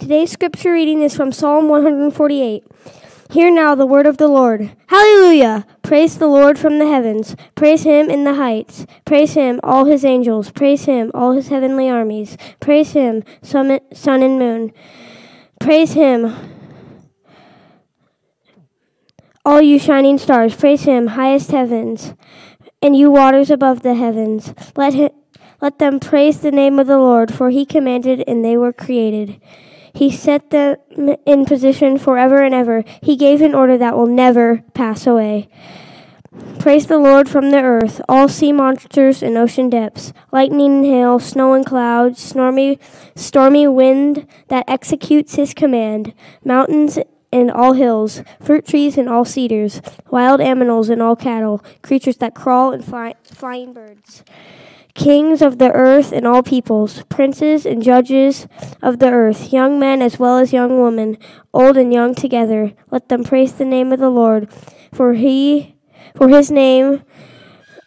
Today's scripture reading is from Psalm 148. Hear now the word of the Lord. Hallelujah! Praise the Lord from the heavens. Praise him in the heights. Praise him, all his angels. Praise him, all his heavenly armies. Praise him, sun and moon. Praise him, all you shining stars. Praise him, highest heavens, and you waters above the heavens. Let him, let them praise the name of the Lord, for he commanded and they were created. He set them in position forever and ever. He gave an order that will never pass away. Praise the Lord from the earth, all sea monsters and ocean depths, lightning and hail, snow and clouds, stormy, stormy wind that executes his command, mountains and all hills, fruit trees and all cedars, wild animals and all cattle, creatures that crawl and fly, flying birds kings of the earth and all peoples, princes and judges of the earth, young men as well as young women, old and young together. Let them praise the name of the Lord, for he for his name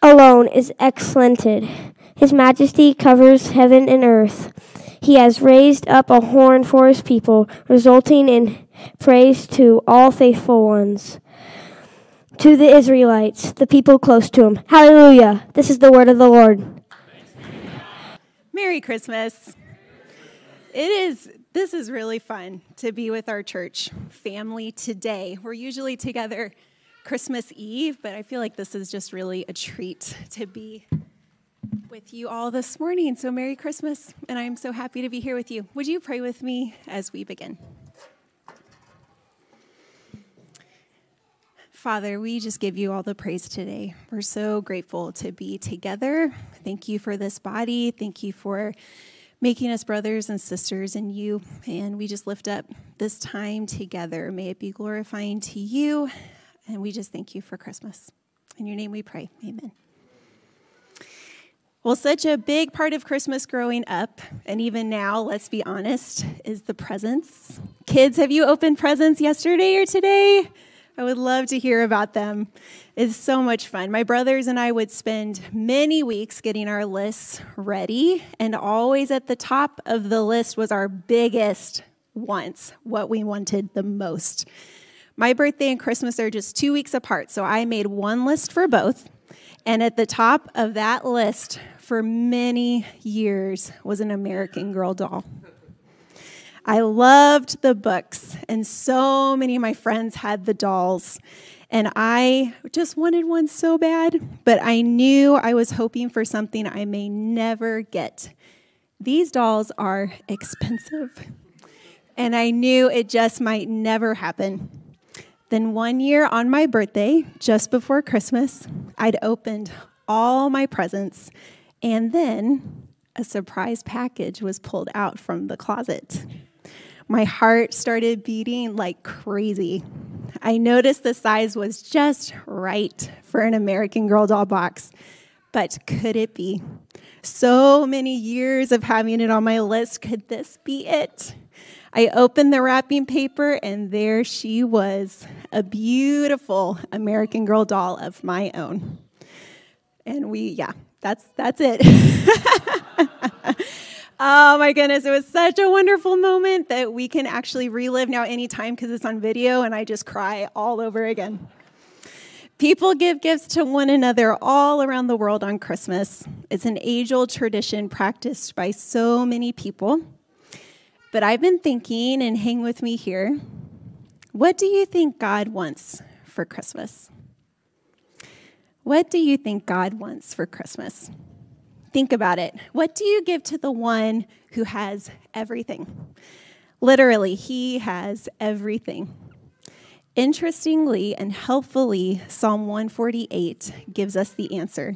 alone is excellented. His majesty covers heaven and earth. He has raised up a horn for his people, resulting in praise to all faithful ones. To the Israelites, the people close to him. Hallelujah. This is the word of the Lord. Merry Christmas. It is, this is really fun to be with our church family today. We're usually together Christmas Eve, but I feel like this is just really a treat to be with you all this morning. So, Merry Christmas, and I'm so happy to be here with you. Would you pray with me as we begin? Father, we just give you all the praise today. We're so grateful to be together. Thank you for this body. Thank you for making us brothers and sisters in you. And we just lift up this time together. May it be glorifying to you. And we just thank you for Christmas. In your name we pray. Amen. Well, such a big part of Christmas growing up, and even now, let's be honest, is the presents. Kids, have you opened presents yesterday or today? I would love to hear about them. It's so much fun. My brothers and I would spend many weeks getting our lists ready, and always at the top of the list was our biggest wants, what we wanted the most. My birthday and Christmas are just two weeks apart, so I made one list for both. And at the top of that list for many years was an American Girl doll. I loved the books, and so many of my friends had the dolls. And I just wanted one so bad, but I knew I was hoping for something I may never get. These dolls are expensive, and I knew it just might never happen. Then one year on my birthday, just before Christmas, I'd opened all my presents, and then a surprise package was pulled out from the closet my heart started beating like crazy. I noticed the size was just right for an American Girl doll box, but could it be? So many years of having it on my list, could this be it? I opened the wrapping paper, and there she was, a beautiful American Girl doll of my own. And we, yeah, that's that's it. Oh my goodness, it was such a wonderful moment that we can actually relive now anytime because it's on video and I just cry all over again. People give gifts to one another all around the world on Christmas. It's an age old tradition practiced by so many people. But I've been thinking, and hang with me here what do you think God wants for Christmas? What do you think God wants for Christmas? Think about it. What do you give to the one who has everything? Literally, he has everything. Interestingly and helpfully, Psalm 148 gives us the answer.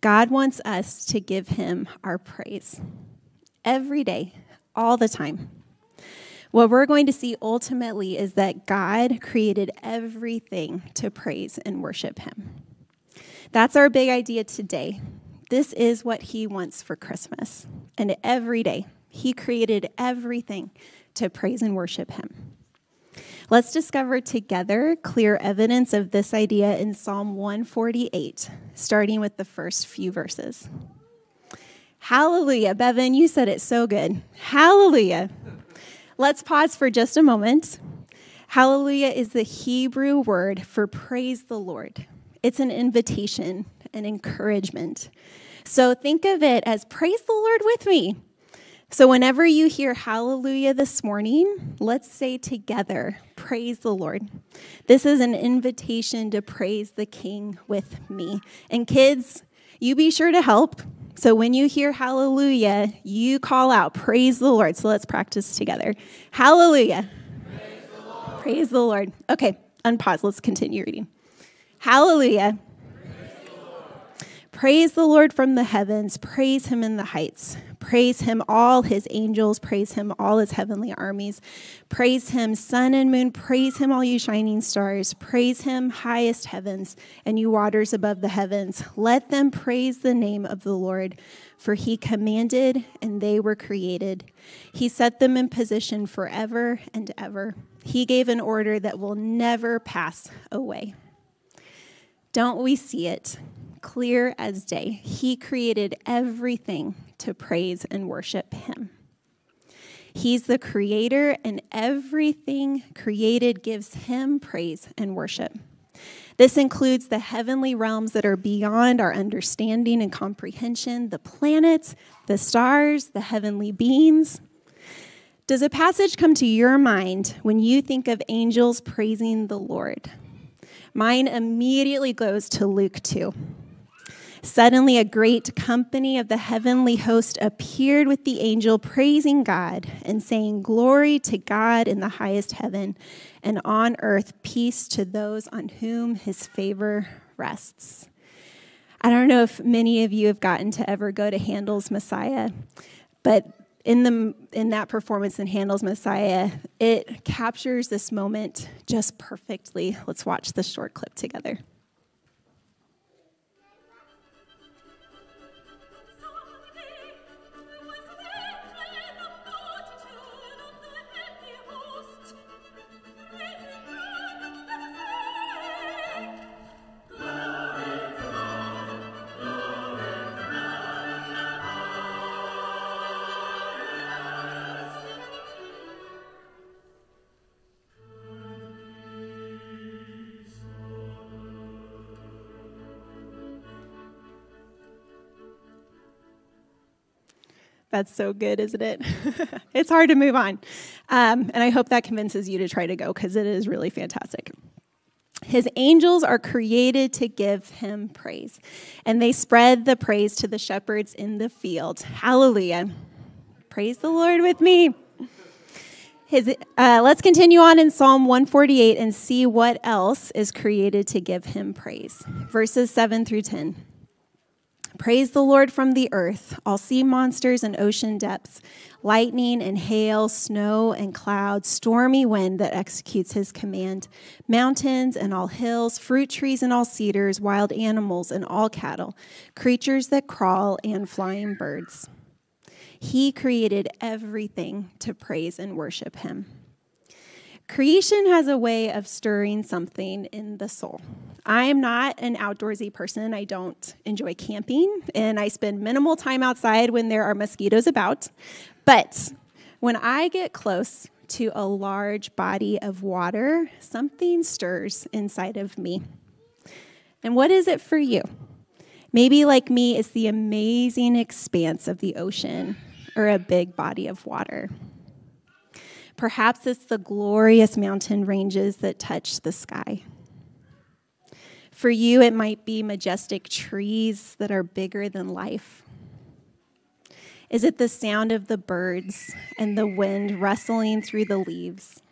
God wants us to give him our praise every day, all the time. What we're going to see ultimately is that God created everything to praise and worship him. That's our big idea today. This is what He wants for Christmas. And every day, He created everything to praise and worship Him. Let's discover together clear evidence of this idea in Psalm 148, starting with the first few verses. Hallelujah. Bevan, you said it so good. Hallelujah. Let's pause for just a moment. Hallelujah is the Hebrew word for praise the Lord. It's an invitation, an encouragement. So think of it as praise the Lord with me. So, whenever you hear hallelujah this morning, let's say together, praise the Lord. This is an invitation to praise the King with me. And kids, you be sure to help. So, when you hear hallelujah, you call out, praise the Lord. So, let's practice together. Hallelujah. Praise the Lord. Praise the Lord. Okay, unpause. Let's continue reading. Hallelujah. Praise the Lord from the heavens. Praise him in the heights. Praise him, all his angels. Praise him, all his heavenly armies. Praise him, sun and moon. Praise him, all you shining stars. Praise him, highest heavens, and you waters above the heavens. Let them praise the name of the Lord, for he commanded and they were created. He set them in position forever and ever. He gave an order that will never pass away. Don't we see it? Clear as day. He created everything to praise and worship Him. He's the creator, and everything created gives Him praise and worship. This includes the heavenly realms that are beyond our understanding and comprehension the planets, the stars, the heavenly beings. Does a passage come to your mind when you think of angels praising the Lord? Mine immediately goes to Luke 2. Suddenly, a great company of the heavenly host appeared with the angel, praising God and saying, Glory to God in the highest heaven, and on earth peace to those on whom his favor rests. I don't know if many of you have gotten to ever go to Handel's Messiah, but in, the, in that performance in Handel's Messiah, it captures this moment just perfectly. Let's watch the short clip together. That's so good, isn't it? it's hard to move on. Um, and I hope that convinces you to try to go because it is really fantastic. His angels are created to give him praise, and they spread the praise to the shepherds in the field. Hallelujah. Praise the Lord with me. His, uh, let's continue on in Psalm 148 and see what else is created to give him praise. Verses 7 through 10. Praise the Lord from the earth, all sea monsters and ocean depths, lightning and hail, snow and clouds, stormy wind that executes his command, mountains and all hills, fruit trees and all cedars, wild animals and all cattle, creatures that crawl and flying birds. He created everything to praise and worship him. Creation has a way of stirring something in the soul. I am not an outdoorsy person. I don't enjoy camping, and I spend minimal time outside when there are mosquitoes about. But when I get close to a large body of water, something stirs inside of me. And what is it for you? Maybe, like me, it's the amazing expanse of the ocean or a big body of water. Perhaps it's the glorious mountain ranges that touch the sky. For you, it might be majestic trees that are bigger than life. Is it the sound of the birds and the wind rustling through the leaves?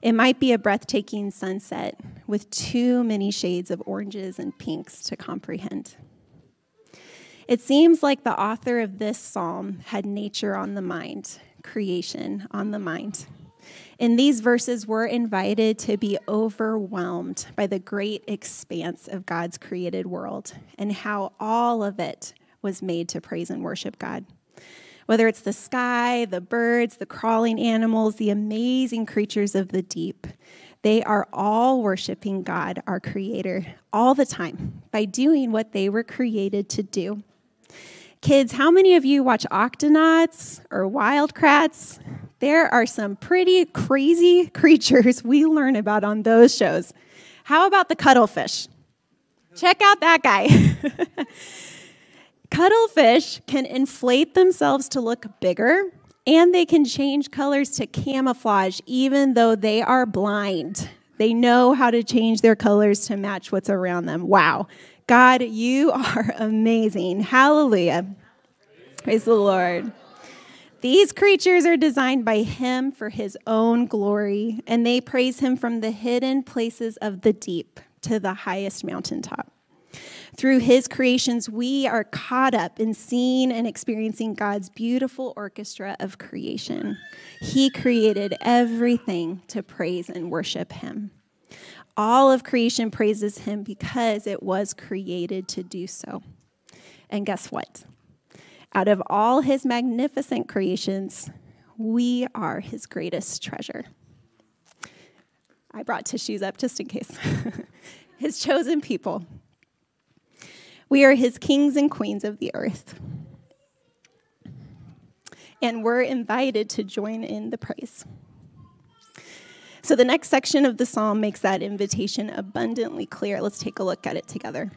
It might be a breathtaking sunset with too many shades of oranges and pinks to comprehend. It seems like the author of this psalm had nature on the mind creation on the mind. In these verses, we're invited to be overwhelmed by the great expanse of God's created world and how all of it was made to praise and worship God. Whether it's the sky, the birds, the crawling animals, the amazing creatures of the deep, they are all worshiping God, our Creator, all the time by doing what they were created to do. Kids, how many of you watch Octonauts or Wild Kratts? There are some pretty crazy creatures we learn about on those shows. How about the cuttlefish? Check out that guy. Cuttlefish can inflate themselves to look bigger and they can change colors to camouflage even though they are blind. They know how to change their colors to match what's around them. Wow. God, you are amazing. Hallelujah. Praise the Lord. These creatures are designed by Him for His own glory, and they praise Him from the hidden places of the deep to the highest mountaintop. Through his creations, we are caught up in seeing and experiencing God's beautiful orchestra of creation. He created everything to praise and worship him. All of creation praises him because it was created to do so. And guess what? Out of all his magnificent creations, we are his greatest treasure. I brought tissues up just in case. his chosen people, we are his kings and queens of the earth. And we're invited to join in the praise. So the next section of the psalm makes that invitation abundantly clear. Let's take a look at it together.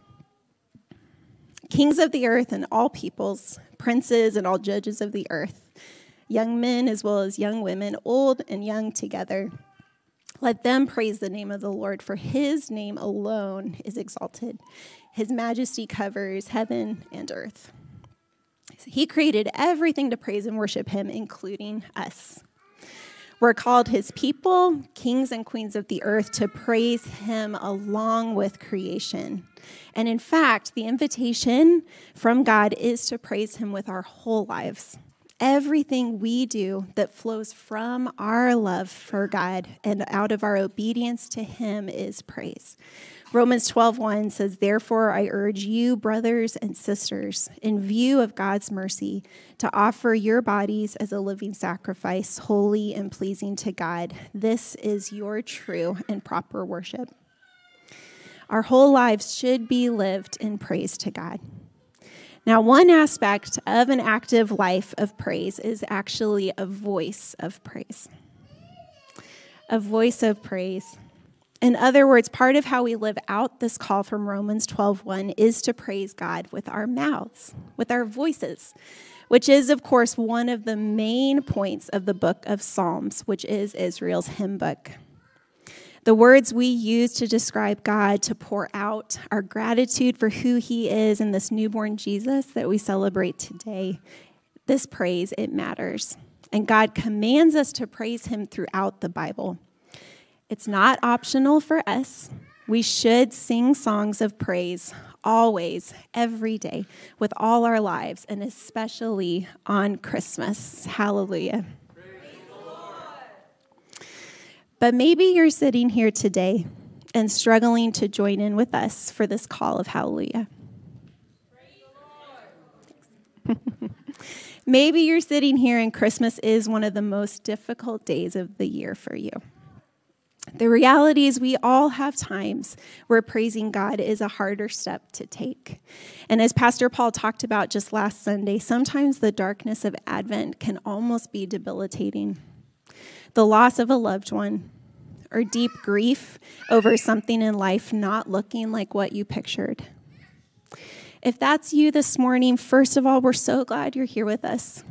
Kings of the earth and all peoples, princes and all judges of the earth, young men as well as young women, old and young together. Let them praise the name of the Lord, for his name alone is exalted. His majesty covers heaven and earth. He created everything to praise and worship him, including us. We're called his people, kings and queens of the earth, to praise him along with creation. And in fact, the invitation from God is to praise him with our whole lives. Everything we do that flows from our love for God and out of our obedience to him is praise. Romans 12:1 says, "Therefore I urge you, brothers and sisters, in view of God's mercy, to offer your bodies as a living sacrifice, holy and pleasing to God. This is your true and proper worship." Our whole lives should be lived in praise to God. Now, one aspect of an active life of praise is actually a voice of praise. A voice of praise. In other words, part of how we live out this call from Romans 12:1 is to praise God with our mouths, with our voices, which is of course one of the main points of the book of Psalms, which is Israel's hymn book. The words we use to describe God, to pour out our gratitude for who he is in this newborn Jesus that we celebrate today. This praise, it matters. And God commands us to praise him throughout the Bible. It's not optional for us. We should sing songs of praise always, every day, with all our lives, and especially on Christmas. Hallelujah. But maybe you're sitting here today and struggling to join in with us for this call of hallelujah. maybe you're sitting here and Christmas is one of the most difficult days of the year for you. The reality is, we all have times where praising God is a harder step to take. And as Pastor Paul talked about just last Sunday, sometimes the darkness of Advent can almost be debilitating. The loss of a loved one, or deep grief over something in life not looking like what you pictured. If that's you this morning, first of all, we're so glad you're here with us.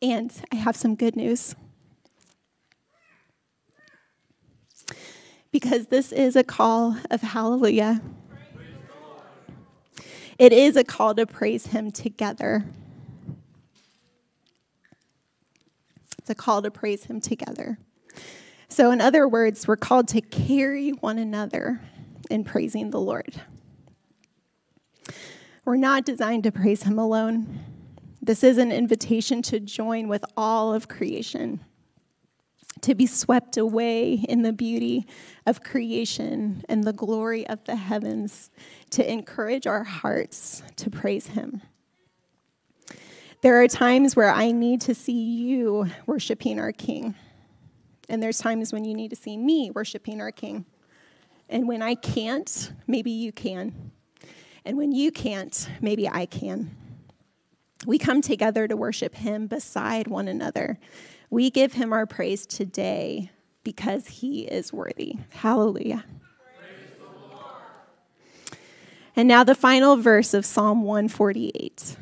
And I have some good news. Because this is a call of hallelujah. It is a call to praise Him together. It's a call to praise Him together. So, in other words, we're called to carry one another in praising the Lord. We're not designed to praise Him alone. This is an invitation to join with all of creation to be swept away in the beauty of creation and the glory of the heavens, to encourage our hearts to praise Him. There are times where I need to see you worshiping our King, and there's times when you need to see me worshiping our King. And when I can't, maybe you can. And when you can't, maybe I can. We come together to worship him beside one another. We give him our praise today because he is worthy. Hallelujah. And now the final verse of Psalm 148.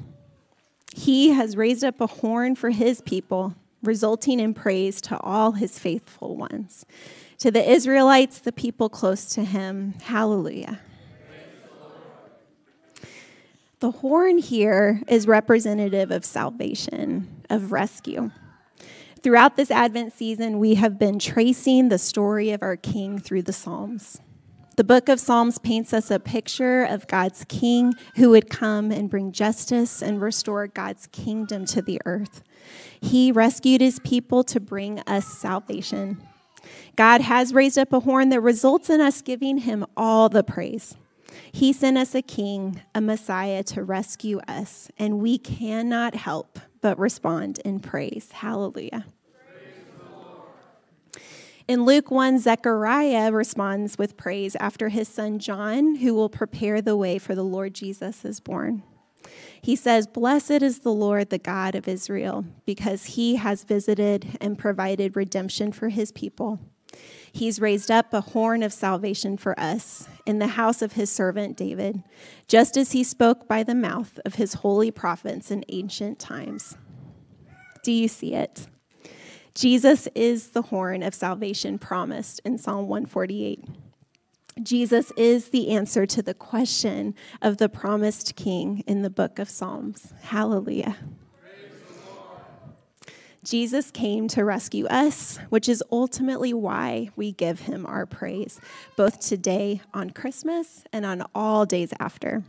He has raised up a horn for his people, resulting in praise to all his faithful ones. To the Israelites, the people close to him, hallelujah. The horn here is representative of salvation, of rescue. Throughout this Advent season, we have been tracing the story of our King through the Psalms. The book of Psalms paints us a picture of God's king who would come and bring justice and restore God's kingdom to the earth. He rescued his people to bring us salvation. God has raised up a horn that results in us giving him all the praise. He sent us a king, a Messiah to rescue us, and we cannot help but respond in praise. Hallelujah. In Luke 1, Zechariah responds with praise after his son John, who will prepare the way for the Lord Jesus, is born. He says, Blessed is the Lord, the God of Israel, because he has visited and provided redemption for his people. He's raised up a horn of salvation for us in the house of his servant David, just as he spoke by the mouth of his holy prophets in ancient times. Do you see it? Jesus is the horn of salvation promised in Psalm 148. Jesus is the answer to the question of the promised king in the book of Psalms. Hallelujah. Jesus came to rescue us, which is ultimately why we give him our praise, both today on Christmas and on all days after,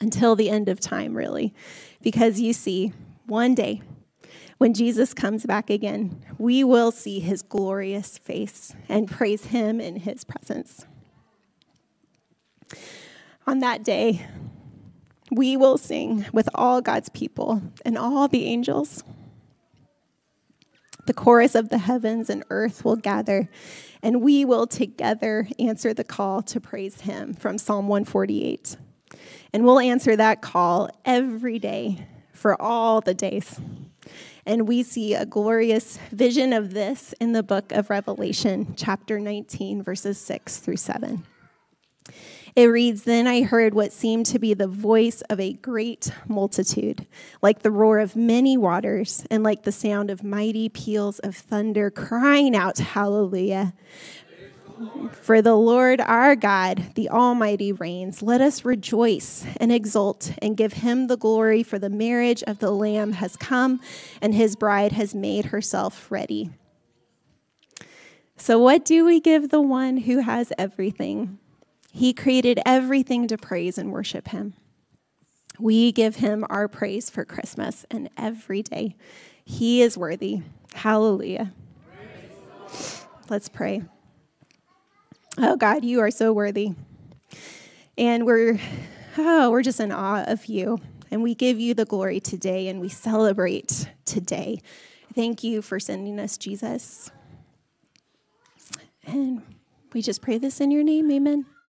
until the end of time, really. Because you see, one day, when Jesus comes back again, we will see his glorious face and praise him in his presence. On that day, we will sing with all God's people and all the angels. The chorus of the heavens and earth will gather, and we will together answer the call to praise him from Psalm 148. And we'll answer that call every day for all the days. And we see a glorious vision of this in the book of Revelation, chapter 19, verses 6 through 7. It reads Then I heard what seemed to be the voice of a great multitude, like the roar of many waters, and like the sound of mighty peals of thunder, crying out, Hallelujah. For the Lord our God, the Almighty, reigns. Let us rejoice and exult and give him the glory, for the marriage of the Lamb has come, and his bride has made herself ready. So, what do we give the one who has everything? He created everything to praise and worship him. We give him our praise for Christmas and every day. He is worthy. Hallelujah. Let's pray. Oh God, you are so worthy. And we're oh, we're just in awe of you. And we give you the glory today and we celebrate today. Thank you for sending us Jesus. And we just pray this in your name. Amen.